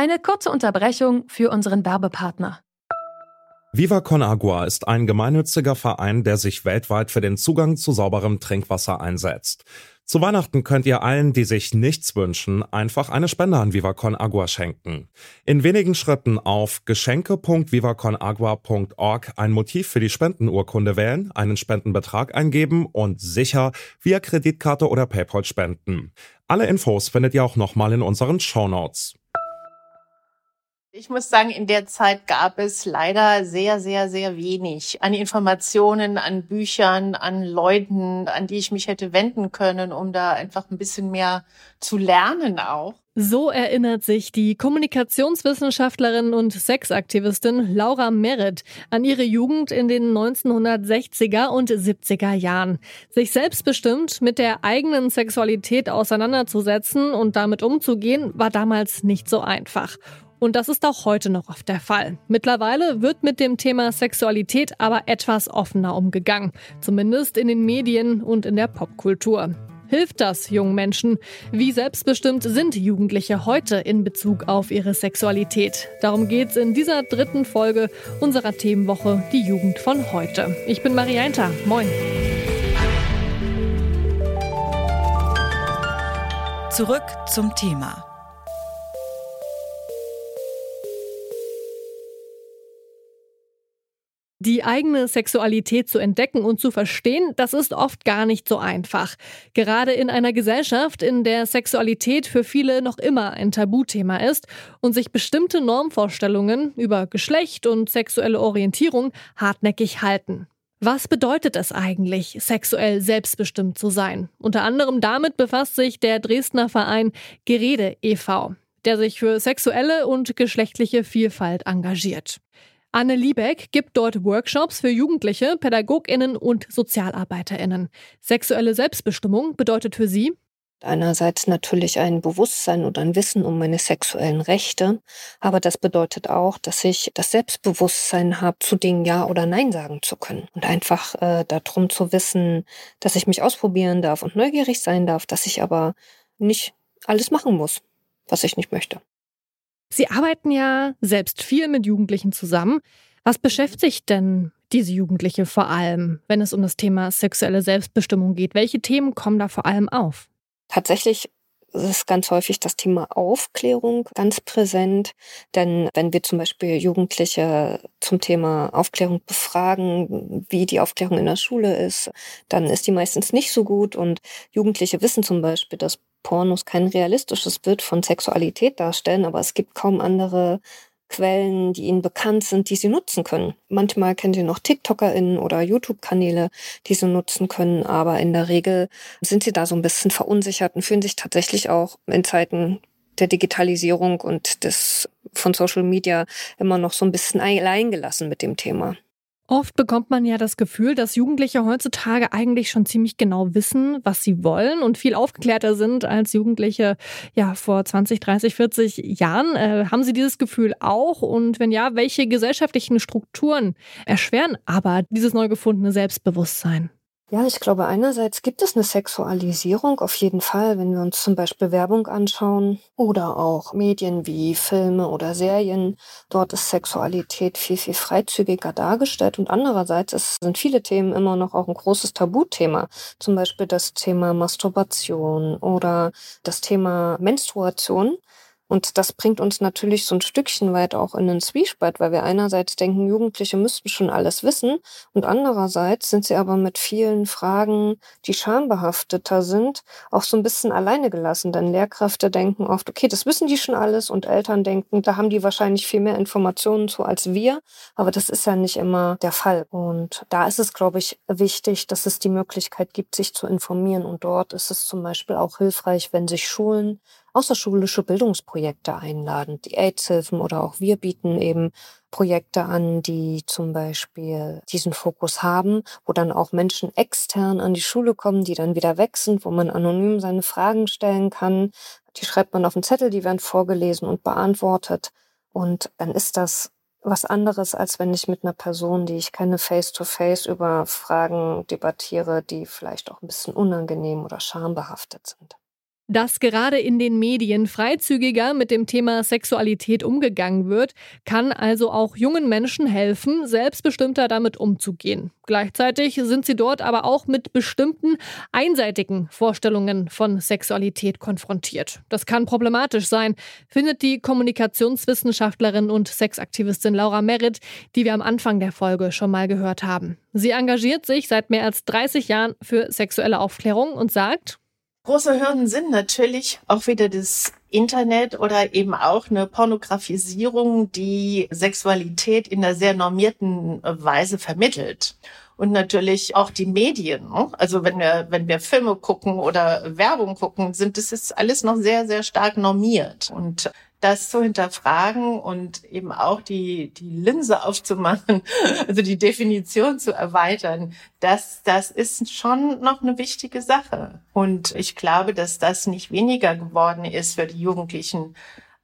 Eine kurze Unterbrechung für unseren Werbepartner. Viva Con Agua ist ein gemeinnütziger Verein, der sich weltweit für den Zugang zu sauberem Trinkwasser einsetzt. Zu Weihnachten könnt ihr allen, die sich nichts wünschen, einfach eine Spende an Viva Con Agua schenken. In wenigen Schritten auf geschenke.vivaconagua.org ein Motiv für die Spendenurkunde wählen, einen Spendenbetrag eingeben und sicher via Kreditkarte oder PayPal spenden. Alle Infos findet ihr auch nochmal in unseren Show Notes. Ich muss sagen, in der Zeit gab es leider sehr, sehr, sehr wenig an Informationen, an Büchern, an Leuten, an die ich mich hätte wenden können, um da einfach ein bisschen mehr zu lernen auch. So erinnert sich die Kommunikationswissenschaftlerin und Sexaktivistin Laura Merritt an ihre Jugend in den 1960er und 70er Jahren. Sich selbstbestimmt mit der eigenen Sexualität auseinanderzusetzen und damit umzugehen, war damals nicht so einfach. Und das ist auch heute noch oft der Fall. Mittlerweile wird mit dem Thema Sexualität aber etwas offener umgegangen, zumindest in den Medien und in der Popkultur. Hilft das jungen Menschen? Wie selbstbestimmt sind Jugendliche heute in Bezug auf ihre Sexualität? Darum geht's in dieser dritten Folge unserer Themenwoche Die Jugend von heute. Ich bin Marianta. Moin. Zurück zum Thema. Die eigene Sexualität zu entdecken und zu verstehen, das ist oft gar nicht so einfach. Gerade in einer Gesellschaft, in der Sexualität für viele noch immer ein Tabuthema ist und sich bestimmte Normvorstellungen über Geschlecht und sexuelle Orientierung hartnäckig halten. Was bedeutet es eigentlich, sexuell selbstbestimmt zu sein? Unter anderem damit befasst sich der Dresdner Verein Gerede e.V., der sich für sexuelle und geschlechtliche Vielfalt engagiert. Anne Liebeck gibt dort Workshops für Jugendliche, Pädagoginnen und Sozialarbeiterinnen. Sexuelle Selbstbestimmung bedeutet für sie Einerseits natürlich ein Bewusstsein und ein Wissen um meine sexuellen Rechte, aber das bedeutet auch, dass ich das Selbstbewusstsein habe, zu Dingen Ja oder Nein sagen zu können. Und einfach äh, darum zu wissen, dass ich mich ausprobieren darf und neugierig sein darf, dass ich aber nicht alles machen muss, was ich nicht möchte. Sie arbeiten ja selbst viel mit Jugendlichen zusammen. Was beschäftigt denn diese Jugendliche vor allem, wenn es um das Thema sexuelle Selbstbestimmung geht? Welche Themen kommen da vor allem auf? Tatsächlich ist ganz häufig das Thema Aufklärung ganz präsent. Denn wenn wir zum Beispiel Jugendliche zum Thema Aufklärung befragen, wie die Aufklärung in der Schule ist, dann ist die meistens nicht so gut. Und Jugendliche wissen zum Beispiel, dass Pornos kein realistisches Bild von Sexualität darstellen, aber es gibt kaum andere Quellen, die ihnen bekannt sind, die sie nutzen können. Manchmal kennen sie noch TikTokerInnen oder YouTube-Kanäle, die sie nutzen können, aber in der Regel sind sie da so ein bisschen verunsichert und fühlen sich tatsächlich auch in Zeiten der Digitalisierung und des von Social Media immer noch so ein bisschen allein gelassen mit dem Thema. Oft bekommt man ja das Gefühl, dass Jugendliche heutzutage eigentlich schon ziemlich genau wissen, was sie wollen und viel aufgeklärter sind als Jugendliche ja vor 20, 30, 40 Jahren. Äh, haben Sie dieses Gefühl auch? Und wenn ja, welche gesellschaftlichen Strukturen erschweren aber dieses neu gefundene Selbstbewusstsein? Ja, ich glaube, einerseits gibt es eine Sexualisierung auf jeden Fall, wenn wir uns zum Beispiel Werbung anschauen oder auch Medien wie Filme oder Serien. Dort ist Sexualität viel, viel freizügiger dargestellt und andererseits ist, sind viele Themen immer noch auch ein großes Tabuthema. Zum Beispiel das Thema Masturbation oder das Thema Menstruation. Und das bringt uns natürlich so ein Stückchen weit auch in den Zwiespalt, weil wir einerseits denken, Jugendliche müssten schon alles wissen und andererseits sind sie aber mit vielen Fragen, die schambehafteter sind, auch so ein bisschen alleine gelassen. Denn Lehrkräfte denken oft, okay, das wissen die schon alles und Eltern denken, da haben die wahrscheinlich viel mehr Informationen zu als wir. Aber das ist ja nicht immer der Fall. Und da ist es, glaube ich, wichtig, dass es die Möglichkeit gibt, sich zu informieren. Und dort ist es zum Beispiel auch hilfreich, wenn sich Schulen außerschulische Bildungsprojekte einladen. Die AIDS-Hilfen oder auch wir bieten eben Projekte an, die zum Beispiel diesen Fokus haben, wo dann auch Menschen extern an die Schule kommen, die dann wieder weg sind, wo man anonym seine Fragen stellen kann. Die schreibt man auf den Zettel, die werden vorgelesen und beantwortet. Und dann ist das was anderes, als wenn ich mit einer Person, die ich kenne, face-to-face -face über Fragen debattiere, die vielleicht auch ein bisschen unangenehm oder schambehaftet sind. Dass gerade in den Medien freizügiger mit dem Thema Sexualität umgegangen wird, kann also auch jungen Menschen helfen, selbstbestimmter damit umzugehen. Gleichzeitig sind sie dort aber auch mit bestimmten einseitigen Vorstellungen von Sexualität konfrontiert. Das kann problematisch sein, findet die Kommunikationswissenschaftlerin und Sexaktivistin Laura Merritt, die wir am Anfang der Folge schon mal gehört haben. Sie engagiert sich seit mehr als 30 Jahren für sexuelle Aufklärung und sagt, Große Hürden sind natürlich auch wieder das Internet oder eben auch eine Pornografisierung, die Sexualität in einer sehr normierten Weise vermittelt. Und natürlich auch die Medien. Ne? Also wenn wir, wenn wir Filme gucken oder Werbung gucken, sind das ist alles noch sehr, sehr stark normiert. Und das zu hinterfragen und eben auch die, die Linse aufzumachen, also die Definition zu erweitern, das, das ist schon noch eine wichtige Sache. Und ich glaube, dass das nicht weniger geworden ist für die Jugendlichen,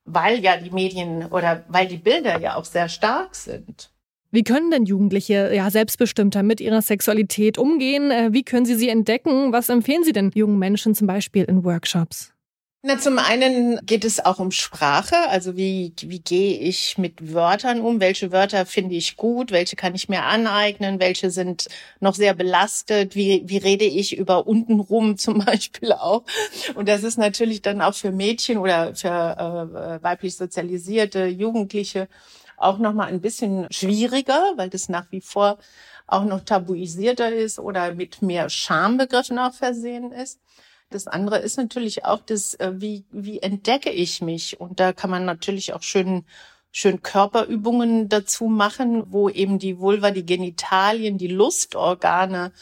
weil ja die Medien oder weil die Bilder ja auch sehr stark sind. Wie können denn Jugendliche ja selbstbestimmter mit ihrer Sexualität umgehen? Äh, wie können sie sie entdecken? Was empfehlen Sie denn jungen Menschen zum Beispiel in Workshops? Na, zum einen geht es auch um Sprache, also wie, wie gehe ich mit Wörtern um, welche Wörter finde ich gut, welche kann ich mir aneignen, welche sind noch sehr belastet, wie, wie rede ich über untenrum zum Beispiel auch. Und das ist natürlich dann auch für Mädchen oder für äh, weiblich sozialisierte Jugendliche auch nochmal ein bisschen schwieriger, weil das nach wie vor auch noch tabuisierter ist oder mit mehr Schambegriffen auch versehen ist. Das andere ist natürlich auch das, äh, wie, wie entdecke ich mich? Und da kann man natürlich auch schön, schön Körperübungen dazu machen, wo eben die Vulva, die Genitalien, die Lustorgane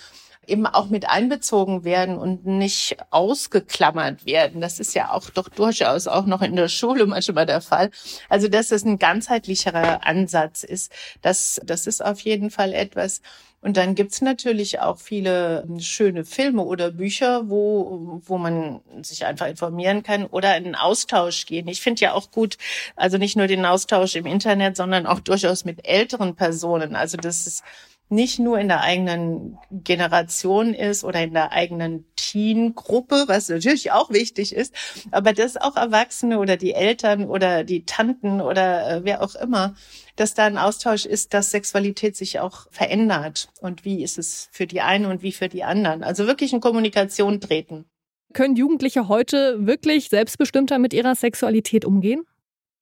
eben auch mit einbezogen werden und nicht ausgeklammert werden. Das ist ja auch doch durchaus auch noch in der Schule manchmal der Fall. Also, dass das ein ganzheitlicherer Ansatz ist, das, das ist auf jeden Fall etwas, und dann gibt's natürlich auch viele schöne Filme oder Bücher, wo, wo man sich einfach informieren kann oder in einen Austausch gehen. Ich finde ja auch gut, also nicht nur den Austausch im Internet, sondern auch durchaus mit älteren Personen. Also das ist nicht nur in der eigenen Generation ist oder in der eigenen Teen-Gruppe, was natürlich auch wichtig ist, aber dass auch Erwachsene oder die Eltern oder die Tanten oder äh, wer auch immer, dass da ein Austausch ist, dass Sexualität sich auch verändert und wie ist es für die einen und wie für die anderen. Also wirklich in Kommunikation treten. Können Jugendliche heute wirklich selbstbestimmter mit ihrer Sexualität umgehen?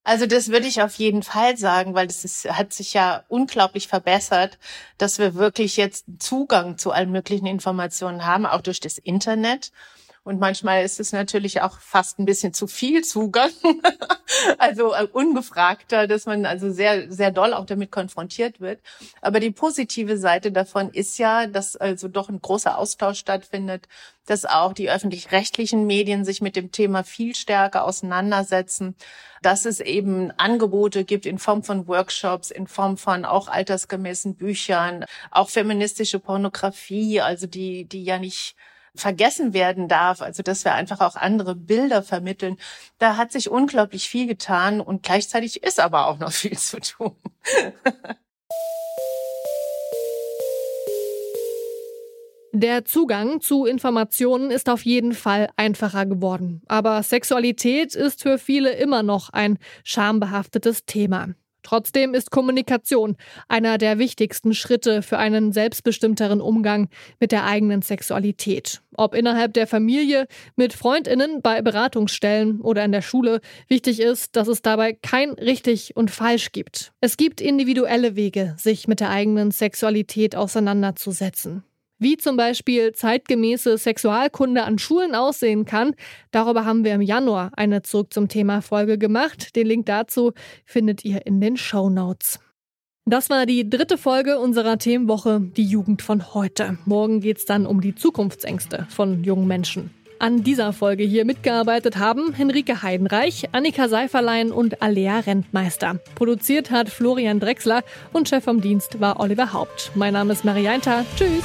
Also das würde ich auf jeden Fall sagen, weil ist, hat sich ja unglaublich verbessert, dass wir wirklich jetzt Zugang zu allen möglichen Informationen haben, auch durch das Internet. Und manchmal ist es natürlich auch fast ein bisschen zu viel Zugang, also äh, ungefragter, dass man also sehr, sehr doll auch damit konfrontiert wird. Aber die positive Seite davon ist ja, dass also doch ein großer Austausch stattfindet, dass auch die öffentlich-rechtlichen Medien sich mit dem Thema viel stärker auseinandersetzen, dass es eben Angebote gibt in Form von Workshops, in Form von auch altersgemäßen Büchern, auch feministische Pornografie, also die, die ja nicht vergessen werden darf, also dass wir einfach auch andere Bilder vermitteln. Da hat sich unglaublich viel getan und gleichzeitig ist aber auch noch viel zu tun. Der Zugang zu Informationen ist auf jeden Fall einfacher geworden. Aber Sexualität ist für viele immer noch ein schambehaftetes Thema. Trotzdem ist Kommunikation einer der wichtigsten Schritte für einen selbstbestimmteren Umgang mit der eigenen Sexualität. Ob innerhalb der Familie, mit Freundinnen, bei Beratungsstellen oder in der Schule, wichtig ist, dass es dabei kein richtig und falsch gibt. Es gibt individuelle Wege, sich mit der eigenen Sexualität auseinanderzusetzen. Wie zum Beispiel zeitgemäße Sexualkunde an Schulen aussehen kann, darüber haben wir im Januar eine Zurück zum Thema Folge gemacht. Den Link dazu findet ihr in den Show Notes. Das war die dritte Folge unserer Themenwoche, die Jugend von heute. Morgen geht es dann um die Zukunftsängste von jungen Menschen. An dieser Folge hier mitgearbeitet haben Henrike Heidenreich, Annika Seiferlein und Alea Rentmeister. Produziert hat Florian Drexler und Chef vom Dienst war Oliver Haupt. Mein Name ist Marianta. Tschüss.